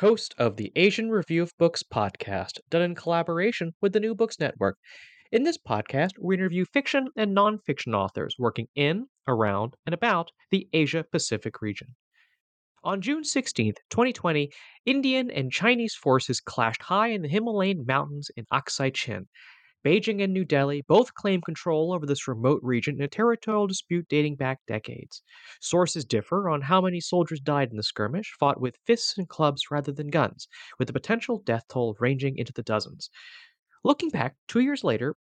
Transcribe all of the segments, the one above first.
host of the Asian Review of Books podcast, done in collaboration with the New Books Network. In this podcast, we interview fiction and nonfiction authors working in, around, and about the Asia Pacific region. On June 16, 2020, Indian and Chinese forces clashed high in the Himalayan mountains in Aksai Chin, Beijing and New Delhi both claim control over this remote region in a territorial dispute dating back decades. Sources differ on how many soldiers died in the skirmish, fought with fists and clubs rather than guns, with the potential death toll ranging into the dozens. Looking back, two years later,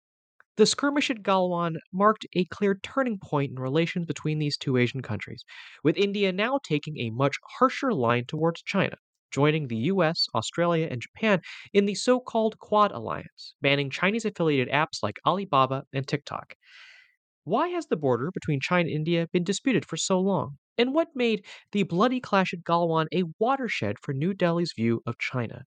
the skirmish at Galwan marked a clear turning point in relations between these two Asian countries, with India now taking a much harsher line towards China joining the US, Australia, and Japan in the so called Quad Alliance, banning Chinese affiliated apps like Alibaba and TikTok. Why has the border between China and India been disputed for so long? And what made the bloody clash at Galwan a watershed for New Delhi's view of China?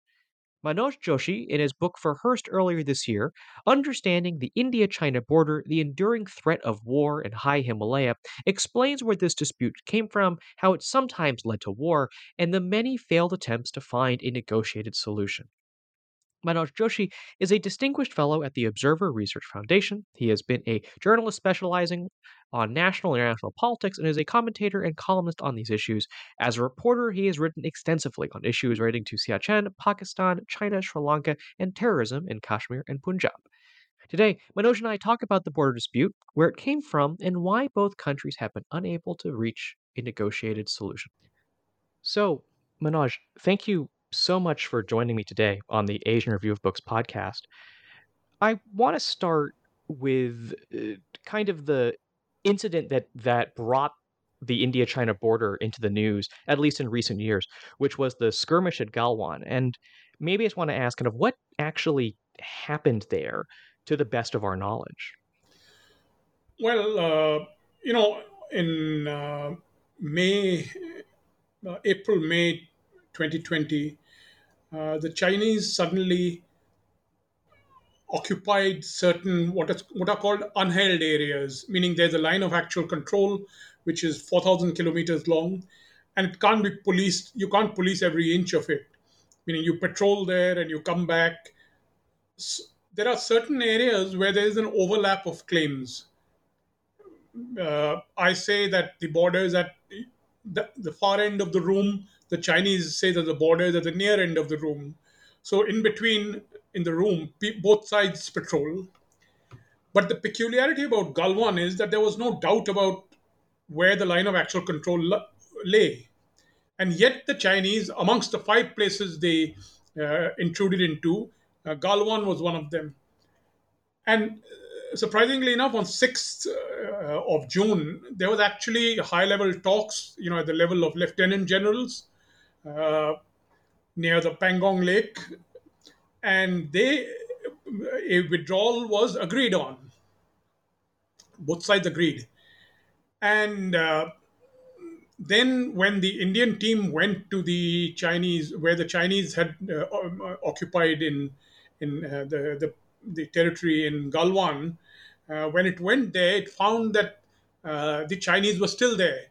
Manoj Joshi, in his book for Hurst earlier this year, Understanding the India China Border, the Enduring Threat of War in High Himalaya, explains where this dispute came from, how it sometimes led to war, and the many failed attempts to find a negotiated solution. Manoj Joshi is a distinguished fellow at the Observer Research Foundation. He has been a journalist specializing on national and international politics and is a commentator and columnist on these issues. As a reporter, he has written extensively on issues relating to Siachen, Pakistan, China, Sri Lanka, and terrorism in Kashmir and Punjab. Today, Manoj and I talk about the border dispute, where it came from, and why both countries have been unable to reach a negotiated solution. So, Manoj, thank you so much for joining me today on the Asian Review of Books podcast. I want to start with uh, kind of the incident that that brought the India-China border into the news, at least in recent years, which was the skirmish at Galwan. And maybe I just want to ask kind of what actually happened there to the best of our knowledge. Well, uh, you know, in uh, May, uh, April, May 2020, uh, the Chinese suddenly occupied certain what is what are called unheld areas, meaning there's a line of actual control which is 4,000 kilometers long, and it can't be policed. You can't police every inch of it, meaning you patrol there and you come back. There are certain areas where there is an overlap of claims. Uh, I say that the border is at the, the far end of the room the Chinese say that the border is at the near end of the room. So in between, in the room, both sides patrol. But the peculiarity about Galwan is that there was no doubt about where the line of actual control lay. And yet, the Chinese, amongst the five places they uh, intruded into, uh, Galwan was one of them. And surprisingly enough, on 6th uh, of June, there was actually high level talks, you know, at the level of lieutenant generals uh, near the Pangong Lake, and they a withdrawal was agreed on. Both sides agreed, and uh, then when the Indian team went to the Chinese, where the Chinese had uh, occupied in in uh, the, the the territory in Galwan, uh, when it went there, it found that uh, the Chinese were still there,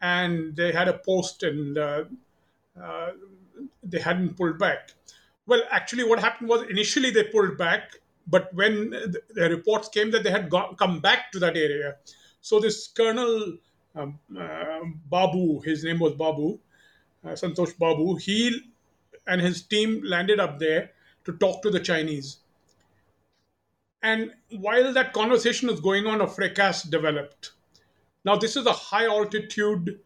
and they had a post, and uh, uh, they hadn't pulled back. Well, actually, what happened was initially they pulled back, but when the, reports came that they had gone, come back to that area, so this Colonel um, uh, Babu, his name was Babu, uh, Santosh Babu, he and his team landed up there to talk to the Chinese. And while that conversation was going on, a fracas developed. Now, this is a high altitude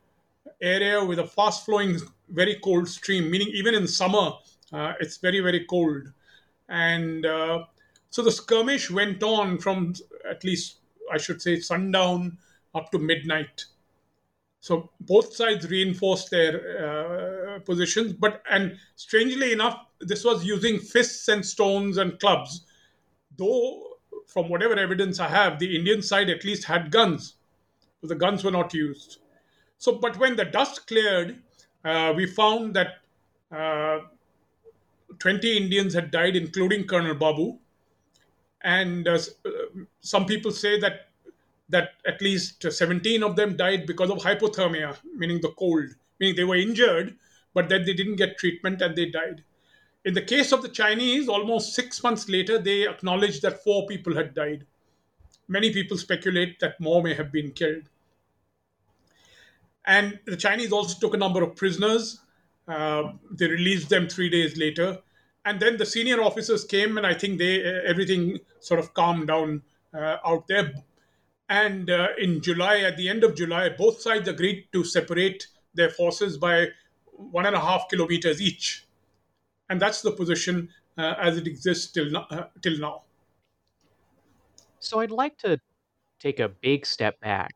area with a fast flowing, very cold stream, meaning even in summer, uh, it's very, very cold. And uh, so the skirmish went on from at least, I should say, sundown up to midnight. So both sides reinforced their uh, positions, but and strangely enough, this was using fists and stones and clubs. Though, from whatever evidence I have, the Indian side at least had guns. The guns were not used. So, but when the dust cleared, uh, we found that uh, 20 Indians had died, including Colonel Babu. And uh, some people say that that at least 17 of them died because of hypothermia, meaning the cold, meaning they were injured, but then they didn't get treatment and they died. In the case of the Chinese, almost six months later, they acknowledged that four people had died. Many people speculate that more may have been killed. And the Chinese also took a number of prisoners. Uh, they released them three days later. And then the senior officers came, and I think they everything sort of calmed down uh, out there. And uh, in July, at the end of July, both sides agreed to separate their forces by one and a half kilometers each. And that's the position uh, as it exists till, uh, till now. So I'd like to take a big step back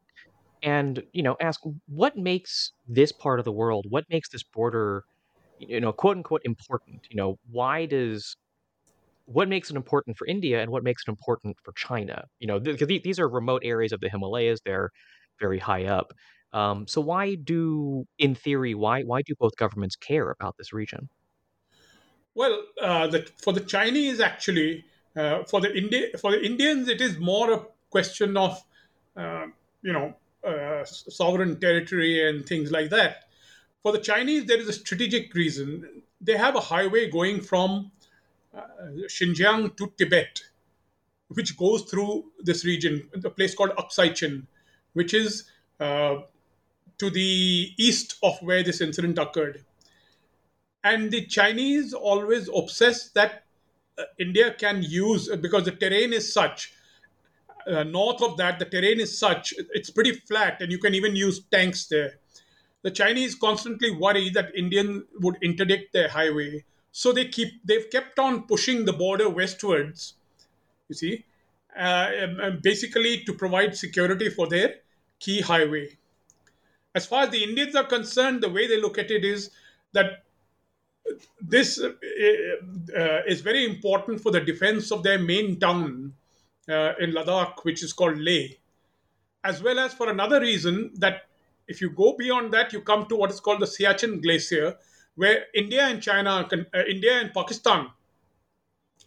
and you know ask what makes this part of the world what makes this border you know quote unquote important you know why does what makes it important for India and what makes it important for China? You know, because th- these are remote areas of the Himalayas; they're very high up. Um, so why do, in theory, why why do both governments care about this region? Well, uh, the, for the Chinese, actually, uh, for the Indi- for the Indians, it is more a question of, uh, you know, uh, sovereign territory and things like that. For the Chinese, there is a strategic reason. They have a highway going from uh, Xinjiang to Tibet, which goes through this region, a place called Aksai which is uh, to the east of where this incident occurred. And the Chinese always obsess that uh, India can use, because the terrain is such, uh, north of that, the terrain is such, it's pretty flat, and you can even use tanks there. The Chinese constantly worry that Indian would interdict their highway so they keep they've kept on pushing the border westwards. You see, uh, basically to provide security for their key highway. As far as the Indians are concerned, the way they look at it is that this uh, uh, is very important for the defense of their main town uh, in Ladakh, which is called Leh, as well as for another reason that if you go beyond that, you come to what is called the Siachen Glacier, where India and China, uh, India and Pakistan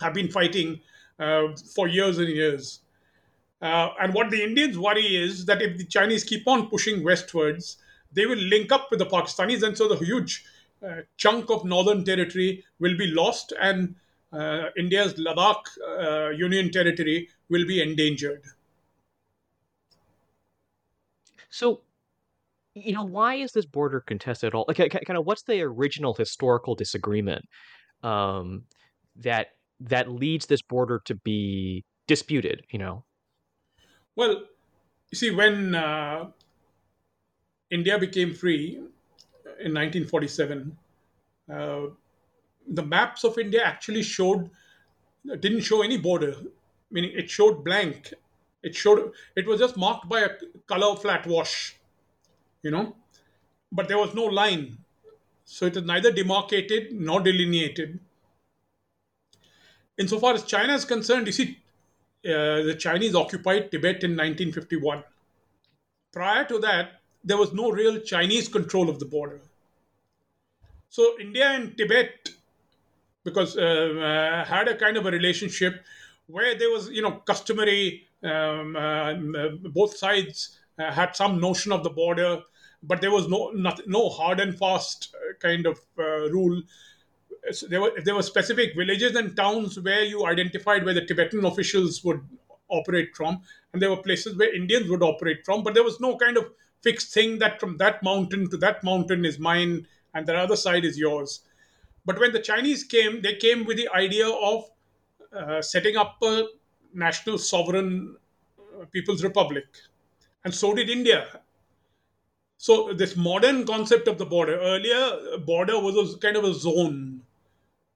have been fighting uh, for years and years. Uh, and what the Indians worry is that if the Chinese keep on pushing westwards, they will link up with the Pakistanis, and so the huge chunk of northern territory will be lost, and uh, India's Ladakh uh, Union territory will be endangered. So, you know, why is this border contested at all? Like, kind of, what's the original historical disagreement um, that that leads this border to be disputed? You know. Well, you see, when uh, India became free in 1947, uh, the maps of India actually showed didn't show any border, meaning it showed blank. It showed it was just marked by a color flat wash you know, but there was no line. So it is neither demarcated nor delineated. Insofar as China is concerned, you see, uh, the Chinese occupied Tibet in 1951. Prior to that, there was no real Chinese control of the border. So India and Tibet, because uh, uh, had a kind of a relationship where there was, you know, customary. Um, uh, both sides uh, had some notion of the border, but there was no not, no hard and fast uh, kind of uh, rule. So there were there were specific villages and towns where you identified where the Tibetan officials would operate from, and there were places where Indians would operate from, but there was no kind of fixed thing that from that mountain to that mountain is mine and the other side is yours. But when the Chinese came, they came with the idea of uh, setting up a national sovereign uh, people's republic, and so did India. So this modern concept of the border earlier border was a kind of a zone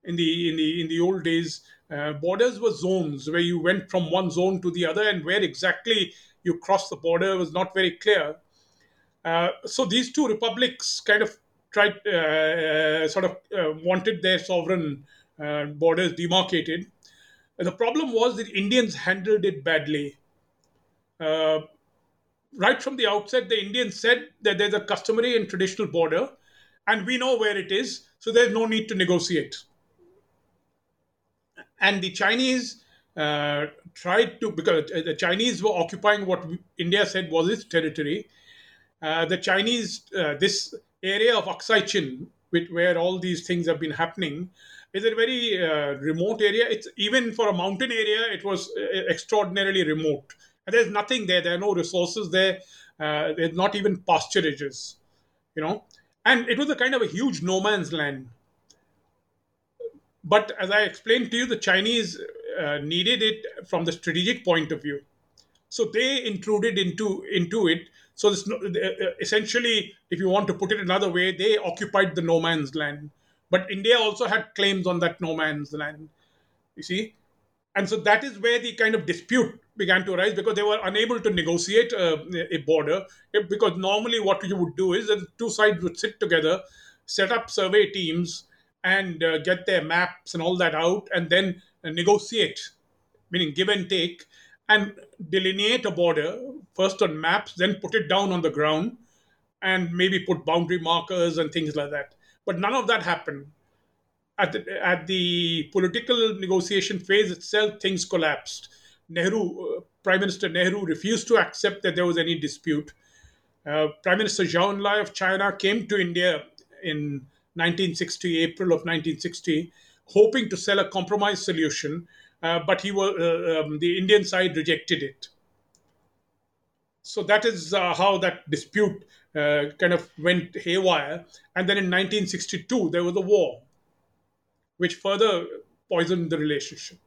in the in the in the old days. Uh, borders were zones where you went from one zone to the other, and where exactly you crossed the border was not very clear. Uh, so these two republics kind of tried, uh, sort of uh, wanted their sovereign uh, borders demarcated. the problem was that Indians handled it badly. right from the outset, the Indians said that there's a customary and traditional border, and we know where it is, so there's no need to negotiate. And the Chinese uh, tried to, because the Chinese were occupying what India said was its territory. Uh, the Chinese, uh, this area of Aksai Chin, where all these things have been happening, is a very uh, remote area. It's even for a mountain area, it was uh, extraordinarily remote. And there's nothing there. There are no resources there. Uh, there's not even pasturages, you know. And it was a kind of a huge no man's land. But as I explained to you, the Chinese uh, needed it from the strategic point of view. So they intruded into into it so this, uh, uh, essentially, if you want to put it another way, they occupied the no man's land. But India also had claims on that no man's land. You see, and so that is where the kind of dispute began to arise because they were unable to negotiate a, uh, a border. Because normally, what you would do is that the two sides would sit together, set up survey teams, and uh, get their maps and all that out, and then uh, negotiate, meaning give and take, and delineate a border first on maps, then put it down on the ground, and maybe put boundary markers and things like that. But none of that happened. At the, at the political negotiation phase itself, things collapsed. Nehru, uh, Prime Minister Nehru, refused to accept that there was any dispute. Uh, Prime Minister Zhou Enlai of China came to India in 1960, April of 1960, hoping to sell a compromise solution but he was uh, um, the Indian side rejected it. So that is uh, how that dispute uh, kind of went haywire. And then in 1962 there was a war, which further poisoned the relationship.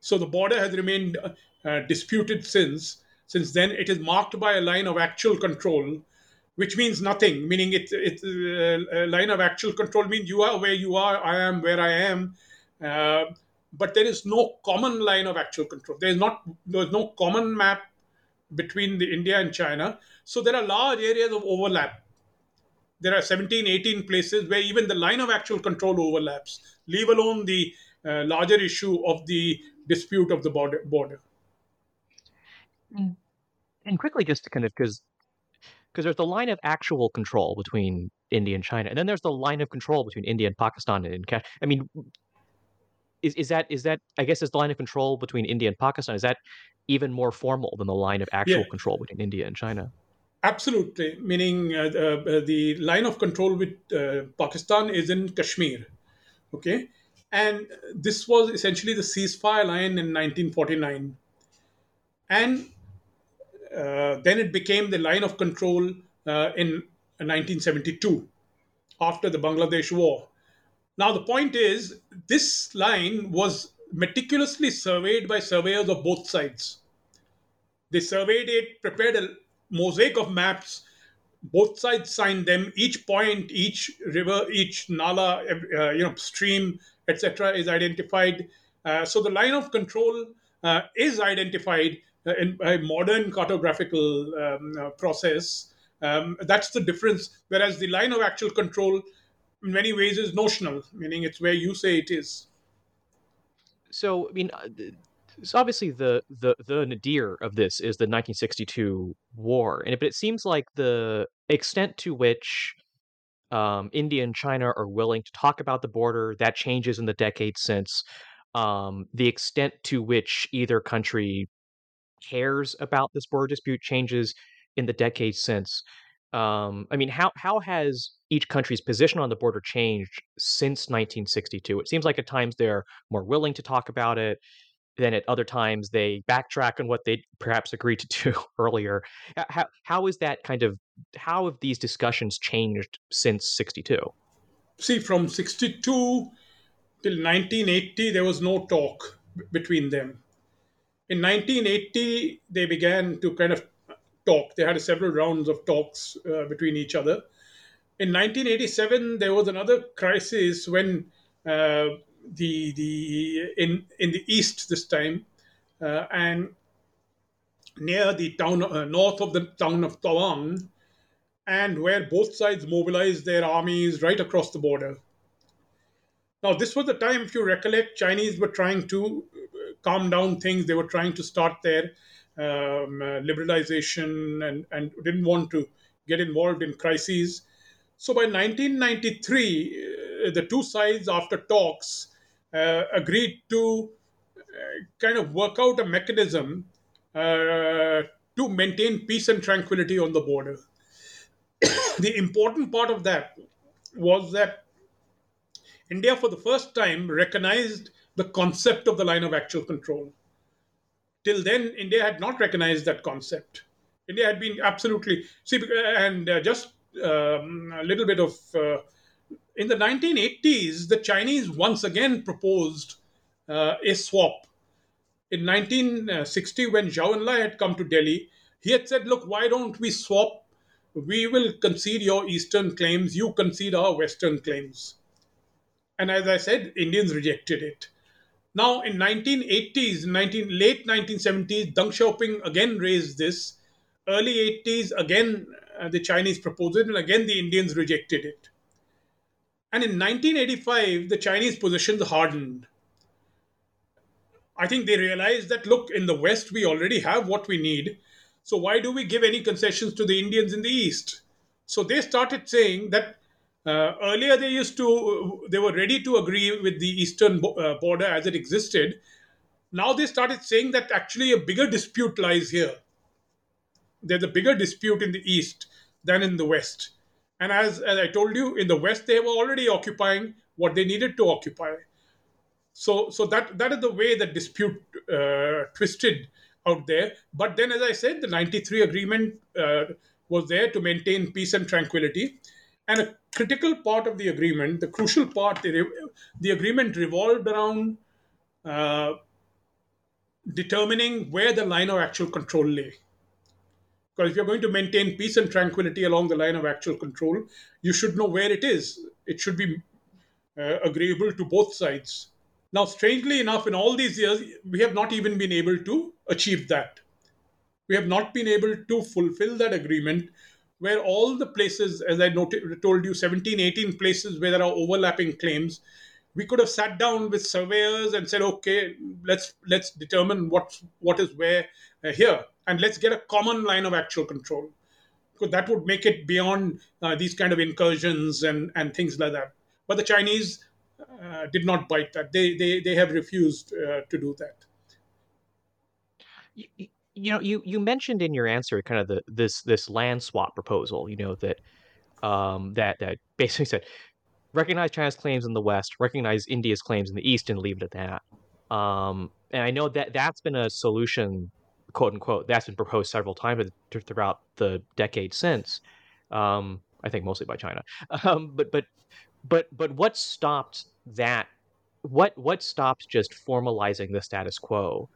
So the border has remained uh, disputed since. Since then, it is marked by a line of actual control, which means nothing. Meaning, it, it a line of actual control means you are where you are, I am where I am but there is no common line of actual control. There is not there is no common map between the India and China. So there are large areas of overlap. There are 17, 18 places where even the line of actual control overlaps, leave alone the uh, larger issue of the dispute of the border. border. Mm. And quickly, just to kind of because because there's the line of actual control between India and China, and then there's the line of control between India and Pakistan and Kashmir. I mean, is is that is that I guess is the line of control between India and Pakistan is that even more formal than the line of actual yeah. control between India and China? Absolutely, meaning uh, uh, the line of control with uh, Pakistan is in Kashmir, okay, and this was essentially the ceasefire line in 1949, and uh, then it became the line of control uh, in 1972 after the Bangladesh War now, the point is, this line was meticulously surveyed by surveyors of both sides. They surveyed it, prepared a mosaic of maps. Both sides signed them. Each point, each river, each nala, uh, you know, stream, etc., is identified. Uh, so the line of control uh, is identified uh, in a modern cartographical um, uh, process. Um, that's the difference. Whereas the line of actual control in many ways is notional, meaning it's where you say it is. So, I mean, uh, so obviously the the the nadir of this is the 1962 war, and but it seems like the extent to which um, India and China are willing to talk about the border, that changes in the decades since. Um, the extent to which either country cares about this border dispute changes in the decades since. Um, I mean, how how has each country's position on the border changed since 1962? It seems like at times they're more willing to talk about it. Then at other times they backtrack on what they perhaps agreed to do earlier. How how is that kind of how have these discussions changed since 62? See, from 62 till 1980, there was no talk between them. In 1980, they began to kind of talk. They had several rounds of talks uh, between each other. In 1987, there was another crisis when uh, the the in in the east this time, uh, and near the town uh, north of the town of Tawang, and where both sides mobilized their armies right across the border. Now, this was the time, if you recollect, Chinese were trying to uh, calm down things. They were trying to start their um, uh, liberalization and, and didn't want to get involved in crises. So by 1993, uh, the two sides, after talks, uh, agreed to uh, kind of work out a mechanism uh, to maintain peace and tranquility on the border. the important part of that was that India, for the first time, recognized the concept of the line of actual control. Till then, India had not recognized that concept. India had been absolutely see, and uh, just um, a little bit of uh, in the 1980s, the Chinese once again proposed uh, a swap. In 1960, when Zhou Enlai had come to Delhi, he had said, "Look, why don't we swap? We will concede your eastern claims, you concede our western claims." And as I said, Indians rejected it. Now, in 1980s, 19, late 1970s, Deng Xiaoping again raised this. Early 80s, again, uh, the Chinese proposed it, and again, the Indians rejected it. And in 1985, the Chinese positions hardened. I think they realized that, look, in the West, we already have what we need. So why do we give any concessions to the Indians in the East? So they started saying that uh, earlier, they used to they were ready to agree with the eastern uh, border as it existed. Now they started saying that actually a bigger dispute lies here. There's a bigger dispute in the east than in the west. And as, as I told you, in the west they were already occupying what they needed to occupy. So so that that is the way the dispute uh, twisted out there. But then, as I said, the '93 agreement uh, was there to maintain peace and tranquility and a critical part of the agreement, the crucial part, the, the agreement revolved around uh, determining where the line of actual control lay. Because if you're going to maintain peace and tranquility along the line of actual control, you should know where it is. It should be uh, agreeable to both sides. Now, strangely enough, in all these years, we have not even been able to achieve that. We have not been able to fulfill that agreement where all the places, as I noted, told you, 17, 18 places where there are overlapping claims, we could have sat down with surveyors and said, okay, let's let's determine what what is where uh, here, and let's get a common line of actual control, because that would make it beyond uh, these kind of incursions and and things like that. But the Chinese uh, did not bite that; they they they have refused uh, to do that you know, you you mentioned in your answer kind of the this this land swap proposal. You know that um, that that basically said recognize China's claims in the West, recognize India's claims in the East, and leave it at that. Um, and I know that that's been a solution, quote unquote, that's been proposed several times throughout the decade since. Um, I think mostly by China. Um, but but but but what stopped that? What what stopped just formalizing the status quo?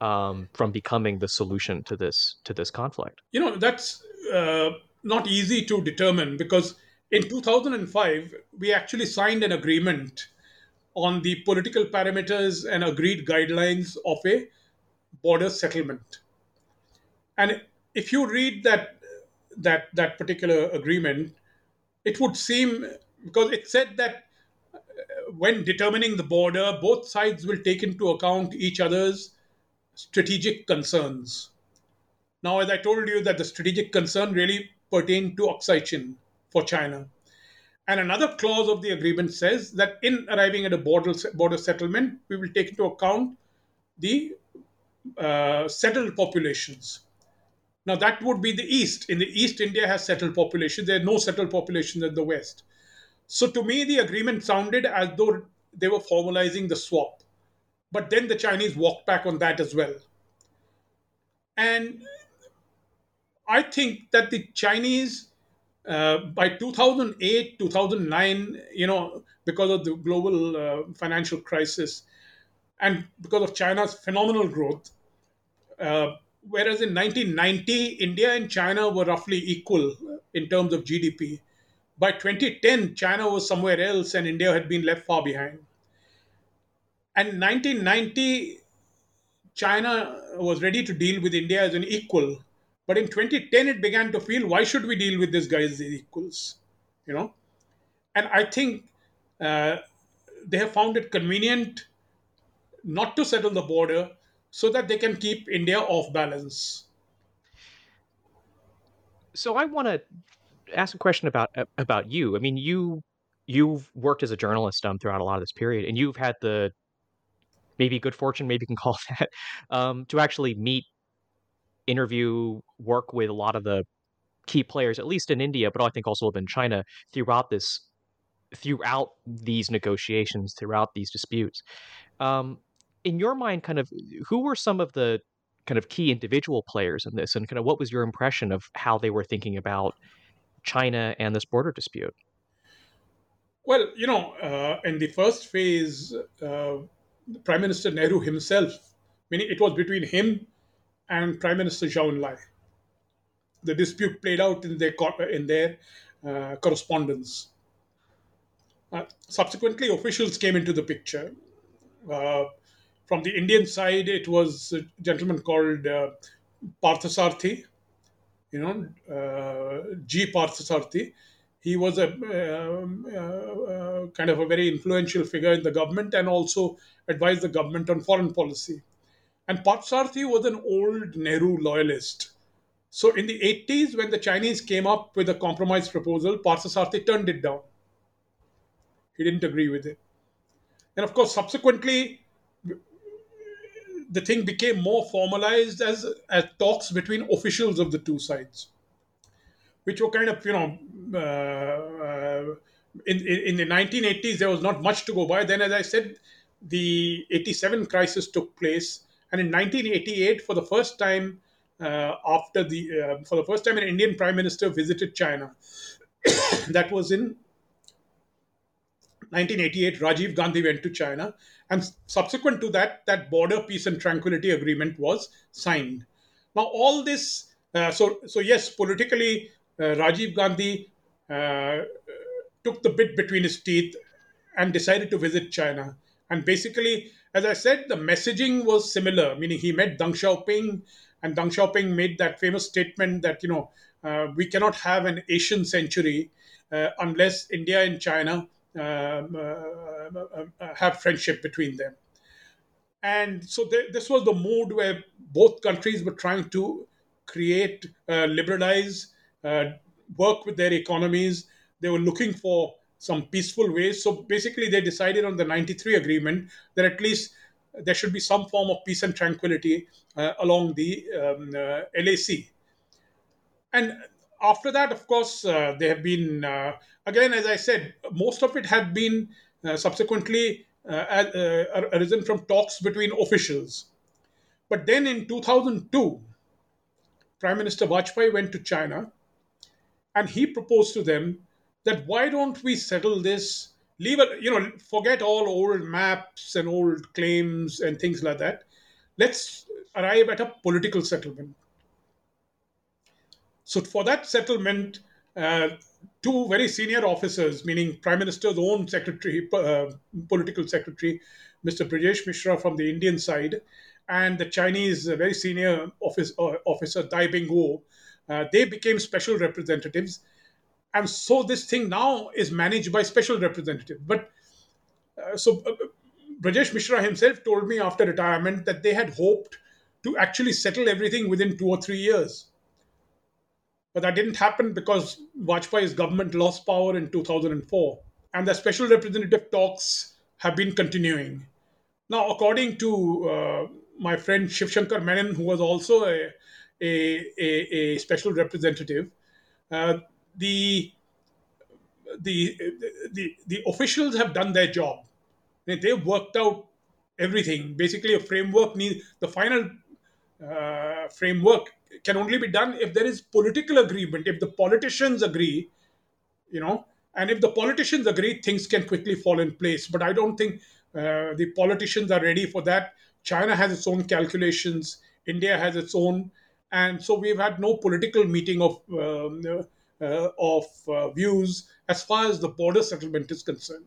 Um, from becoming the solution to this to this conflict? You know, that's uh, not easy to determine because in 2005 we actually signed an agreement on the political parameters and agreed guidelines of a border settlement. And if you read that that that particular agreement, it would seem because it said that uh, when determining the border, both sides will take into account each other's strategic concerns. Now, as I told you, that the strategic concern really pertain to Chin for China. And another clause of the agreement says that in arriving at a border, border settlement, we will take into account the uh, settled populations. Now, that would be the East. In the East, India has settled population. There are no settled populations in the West. So, to me, the agreement sounded as though they were formalizing the swap. But then the Chinese walked back on that as well. And I think that the Chinese, uh, by 2008, 2009, you know, because of the global uh, financial crisis and because of China's phenomenal growth, uh, whereas in 1990, India and China were roughly equal in terms of GDP. By 2010, China was somewhere else and India had been left far behind. And 1990, China was ready to deal with India as an equal. But in 2010, it began to feel, why should we deal with this guy as equals? You know? And I think uh, they have found it convenient not to settle the border so that they can keep India off balance. So I want to ask a question about about you. I mean, you you've worked as a journalist um, throughout a lot of this period, and you've had the maybe good fortune, maybe you can call that, um, to actually meet, interview, work with a lot of the key players, at least in India, but I think also in China throughout this, throughout these negotiations, throughout these disputes. Um, in your mind, kind of, who were some of the kind of key individual players in this, and kind of what was your impression of how they were thinking about China and this border dispute? Well, you know, uh, in the first phase, uh, Prime Minister Nehru himself, meaning it was between him and Prime Minister Zhou Enlai. The dispute played out in their in their uh, correspondence. Uh, subsequently, officials came into the picture. Uh, from the Indian side, it was a gentleman called uh, Parthasarthi, you know, uh, G. Parthasarthi, he was a uh, uh, kind of a very influential figure in the government and also advised the government on foreign policy. And Parthasarthi was an old Nehru loyalist. So in the 80s, when the Chinese came up with a compromise proposal, Parthasarthi turned it down. He didn't agree with it. And of course, subsequently, the thing became more formalized as, as talks between officials of the two sides which were kind of, you know, in, in the 1980s, there was not much to go by. Then, as I said, the 87 crisis took place. And in 1988, for the first time, uh, after the uh, for the first time, an Indian prime minister visited China. that was in 1988. Rajiv Gandhi went to China, and subsequent to that, that border peace and tranquility agreement was signed. Now, all this, uh, so so yes, politically, uh, Rajiv Gandhi uh, took the bit between his teeth and decided to visit China. And basically, as I said, the messaging was similar, meaning he met Deng Xiaoping, and Deng Xiaoping made that famous statement that, you know, uh, we cannot have an Asian century uh, unless India and China um, uh, have friendship between them. And so th- this was the mood where both countries were trying to create, liberalize, uh, work with their economies. They were looking for some peaceful ways. So basically, they decided on the 93 agreement that at least there should be some form of peace and tranquility uh, along the um, uh, LAC. And after that, of course, uh, there have been, uh, again, as I said, most of it had been uh, subsequently arisen from talks between officials. But then in 2002, Prime Minister Vajpayee went to China and he proposed to them that why don't we settle this? Leave it you know forget all old maps and old claims and things like that. Let's arrive at a political settlement. So for that settlement uh, two very senior officers meaning prime minister's own secretary uh, political secretary mr brajesh mishra from the indian side and the chinese uh, very senior office, uh, officer dai bingguo uh, they became special representatives. And so this thing now is managed by special representatives. But uh, so uh, Brajesh Mishra himself told me after retirement that they had hoped to actually settle everything within two or three years. But that didn't happen because Vajpayee's government lost power in 2004. And the special representative talks have been continuing. Now, according to uh, my friend Shiv Shankar Menon, who was also a, a, a, a special representative, uh, the, the, the, the officials have done their job. They've worked out everything. Basically, a framework needs the final uh, framework can only be done if there is political agreement. If the politicians agree, you know, and if the politicians agree, things can quickly fall in place. But I don't think uh, the politicians are ready for that. China has its own calculations. India has its own, and so we've had no political meeting of um, uh, of uh, views as far as the border settlement is concerned.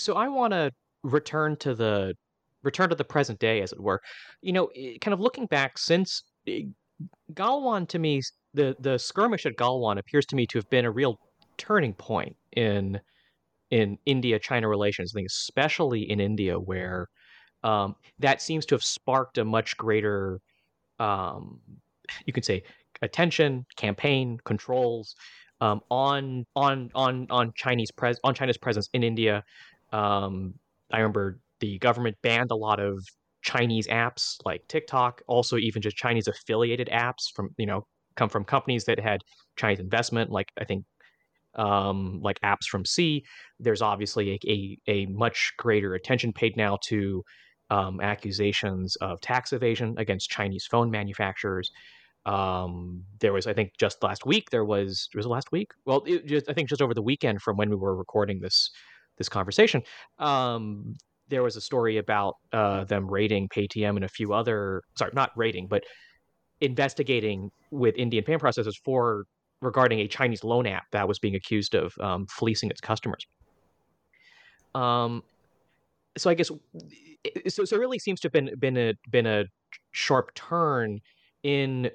so I want to return to the return to the present day, as it were. You know, kind of looking back since eh, Galwan to me, the the skirmish at Galwan appears to me to have been a real turning point in in India-China relations. I think especially in India, where um, that seems to have sparked a much greater, um, you could say, attention, campaign, controls um, on on on on Chinese pres on China's presence in India, um, I remember the government banned a lot of Chinese apps like TikTok, also even just Chinese affiliated apps from you know come from companies that had Chinese investment, like I think um, like apps from C. There's obviously a, a, a much greater attention paid now to um, accusations of tax evasion against Chinese phone manufacturers. Um, there was, I think, just last week. There was was it last week? Well, just, I think just over the weekend from when we were recording this this conversation. Um, there was a story about uh, them raiding Paytm and a few other, sorry, not raiding, but investigating with Indian payment processors for regarding a Chinese loan app that was being accused of um, fleecing its customers. Um, so I guess so. So it really seems to have been been a been a sharp turn in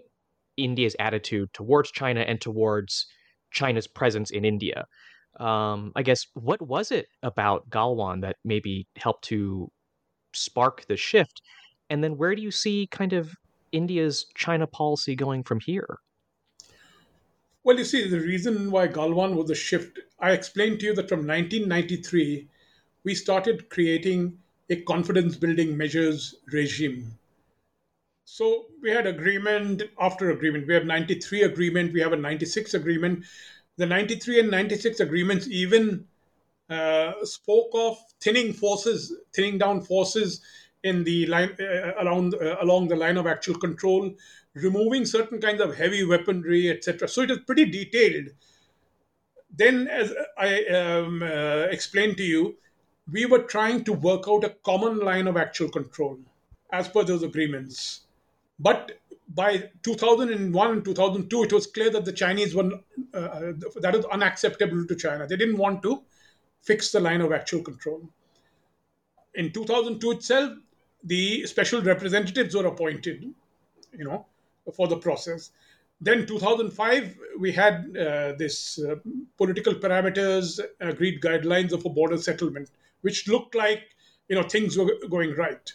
India's attitude towards China and towards China's presence in India um, I guess what was it about Galwan that maybe helped to spark the shift? And then where do you see kind of India's China policy going from here? Well, you see, the reason why Galwan was a shift, I explained to you that from 1993, we started creating a confidence building measures regime. So we had agreement after agreement. We have 93 agreement, we have a 96 agreement, the 93 and 96 agreements even uh, spoke of thinning forces, thinning down forces in the line uh, around uh, along the line of actual control, removing certain kinds of heavy weaponry, etc. So it is pretty detailed. Then, as I um, uh, explained to you, we were trying to work out a common line of actual control as per those agreements. But by 2001 and 2002, it was clear that the Chinese were uh, that was unacceptable to China. They didn't want to fix the line of actual control. In 2002 itself, the special representatives were appointed, you know, for the process. Then 2005, we had uh, this uh, political parameters, agreed guidelines of a border settlement, which looked like you know things were going right.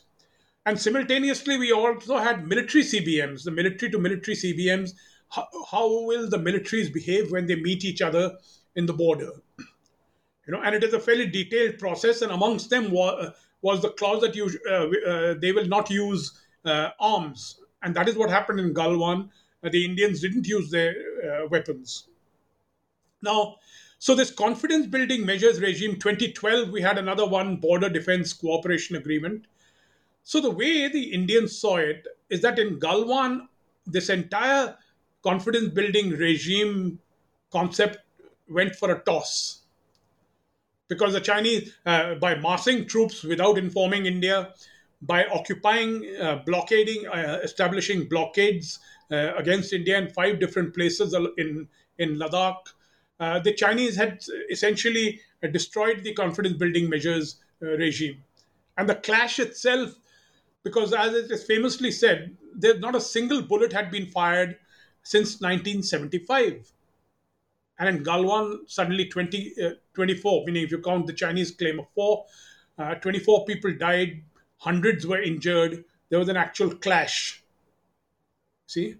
And simultaneously, we also had military CBMs, the military to military CBMs. How, how, will the militaries behave when they meet each other in the border? You know, and it is a fairly detailed process. And amongst them was, was the clause that you, uh, uh, they will not use uh, arms, and that is what happened in Galwan. Uh, the Indians didn't use their uh, weapons. Now, so this confidence building measures regime 2012, we had another one border defense cooperation agreement. So the way the Indians saw it is that in Galwan, this entire confidence building regime concept went for a toss. Because the Chinese, uh, by massing troops without informing India, by occupying, uh, blockading, uh, establishing blockades uh, against India in five different places in, in Ladakh. Uh, the Chinese had essentially destroyed the confidence building measures regime. And the clash itself, because as it is famously said, there's not a single bullet had been fired since 1975. And in Galwan, suddenly 20, uh, 24, meaning if you count the Chinese claim of four, uh, 24 people died, hundreds were injured. There was an actual clash. See?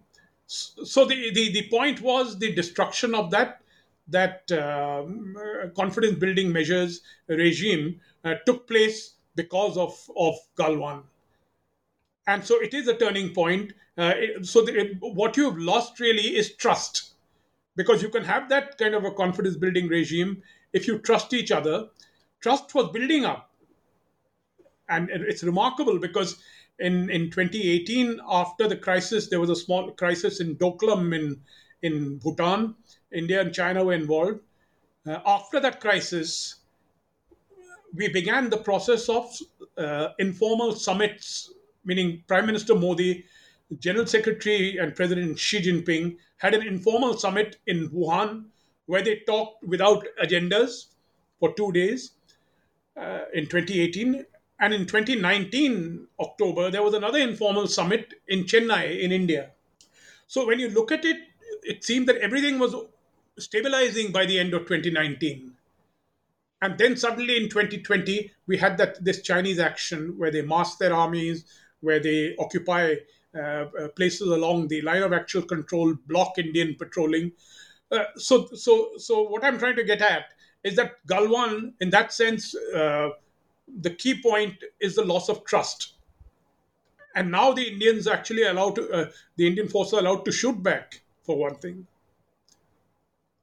So the, the, the point was the destruction of that that uh, confidence building measures regime uh, took place because of, of Galwan. And so it is a turning point. Uh, it, so it, what you've lost really is trust because you can have that kind of a confidence building regime if you trust each other. Trust was building up. And it's remarkable because in, in 2018, after the crisis, there was a small crisis in Doklam in, in Bhutan. India and China were involved. Uh, after that crisis, we began the process of uh, informal summits, meaning Prime Minister Modi, General Secretary and President Xi Jinping had an informal summit in Wuhan where they talked without agendas for two days uh, in 2018. And in 2019, October, there was another informal summit in Chennai, in India. So when you look at it, it seemed that everything was stabilizing by the end of 2019. And then suddenly in 2020, we had that this Chinese action where they massed their armies, where they occupy uh, uh, places along the line of actual control, block Indian patrolling. Uh, so, so, so what I'm trying to get at is that Galwan, in that sense, the key point is the loss of trust. And now the Indians actually allowed to, the Indian forces are allowed to shoot back, for one thing.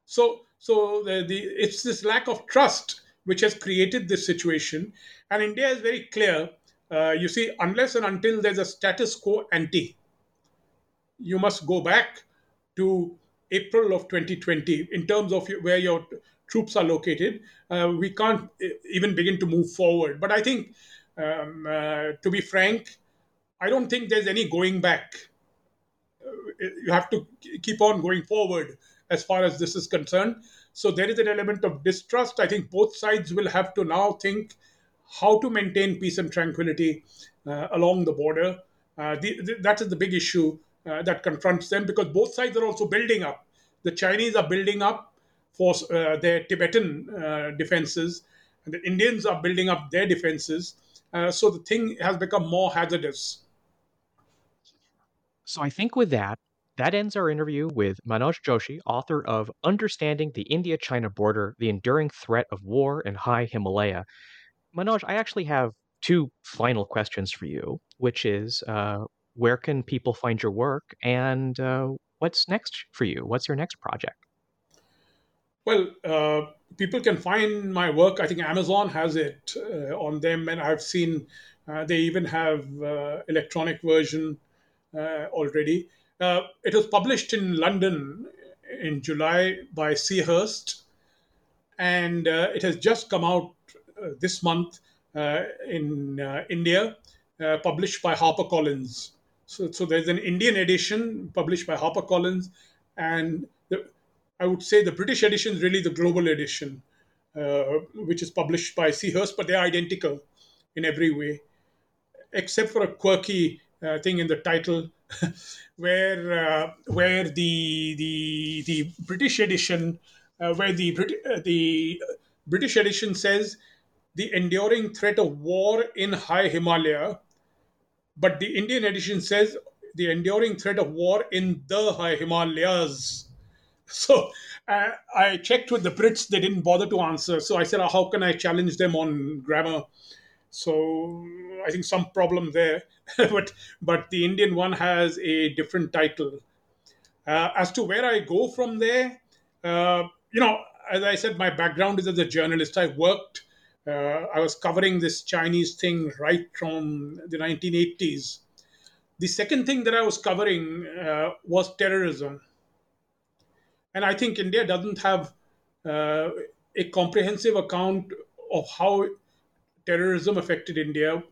So, so the, the, it's this lack of trust which has created this situation. And India is very clear. Uh, you see, unless and until there's a status quo ante, you must go back to April of 2020 in terms of where your troops are located. Uh, we can't even begin to move forward. But I think, um, uh, to be frank, I don't think there's any going back. Uh, you have to keep on going forward as far as this is concerned. So there is an element of distrust. I think both sides will have to now think how to maintain peace and tranquility uh, along the border. Uh, the, the, that is the big issue uh, that confronts them because both sides are also building up. The Chinese are building up for uh, their Tibetan uh, defenses, and the Indians are building up their defenses. Uh, so the thing has become more hazardous. So I think with that, that ends our interview with Manoj Joshi, author of Understanding the India China Border The Enduring Threat of War in High Himalaya. Manoj, I actually have two final questions for you, which is uh, where can people find your work and uh, what's next for you? What's your next project? Well, uh, people can find my work. I think Amazon has it uh, on them, and I've seen uh, they even have uh, electronic version already. It was published in London in July by C. Hurst, and it has just come out this month uh, in uh, India, uh, published by HarperCollins. So, so there's an Indian edition published by HarperCollins, and the, I would say the British edition is really the global edition, which is published by C. Hurst, but they're identical in every way, except for a quirky thing in the title where uh, where the the the British edition, uh, where the Brit- uh, the British edition says the enduring threat of war in High Himalaya, but the Indian edition says the enduring threat of war in the High Himalayas. So uh, I checked with the Brits; they didn't bother to answer. So I said, "How can I challenge them on grammar?" So I think some problem there. but but the Indian one has a different title. Uh, as to where I go from there, uh, you know, as I said, my background is as a journalist. I worked. Uh, I was covering this Chinese thing right from the 1980s. The second thing that I was covering uh, was terrorism. And I think India doesn't have uh, a comprehensive account of how terrorism affected India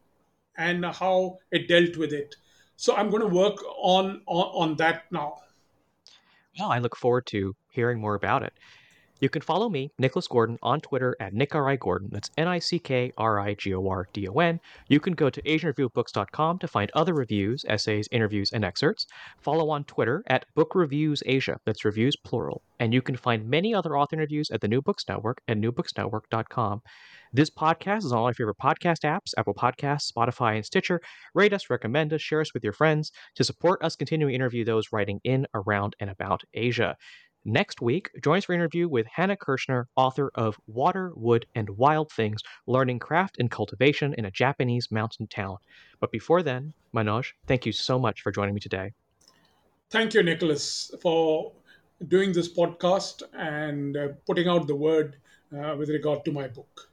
and how it dealt with it. So I'm going to work on on, on that now. Well, I look forward to hearing more about it. You can follow me, Nicholas Gordon, on Twitter at NickRI Gordon. That's N I C K R I G O R D O N. You can go to AsianReviewBooks.com to find other reviews, essays, interviews, and excerpts. Follow on Twitter at Book Reviews Asia. That's reviews plural. And you can find many other author interviews at the New Books Network at newbooksnetwork.com. This podcast is on all your favorite podcast apps Apple Podcasts, Spotify, and Stitcher. Rate us, recommend us, share us with your friends to support us continuing to interview those writing in, around, and about Asia. Next week, join us for an interview with Hannah Kirshner, author of Water, Wood, and Wild Things Learning Craft and Cultivation in a Japanese Mountain Town. But before then, Manoj, thank you so much for joining me today. Thank you, Nicholas, for doing this podcast and uh, putting out the word uh, with regard to my book.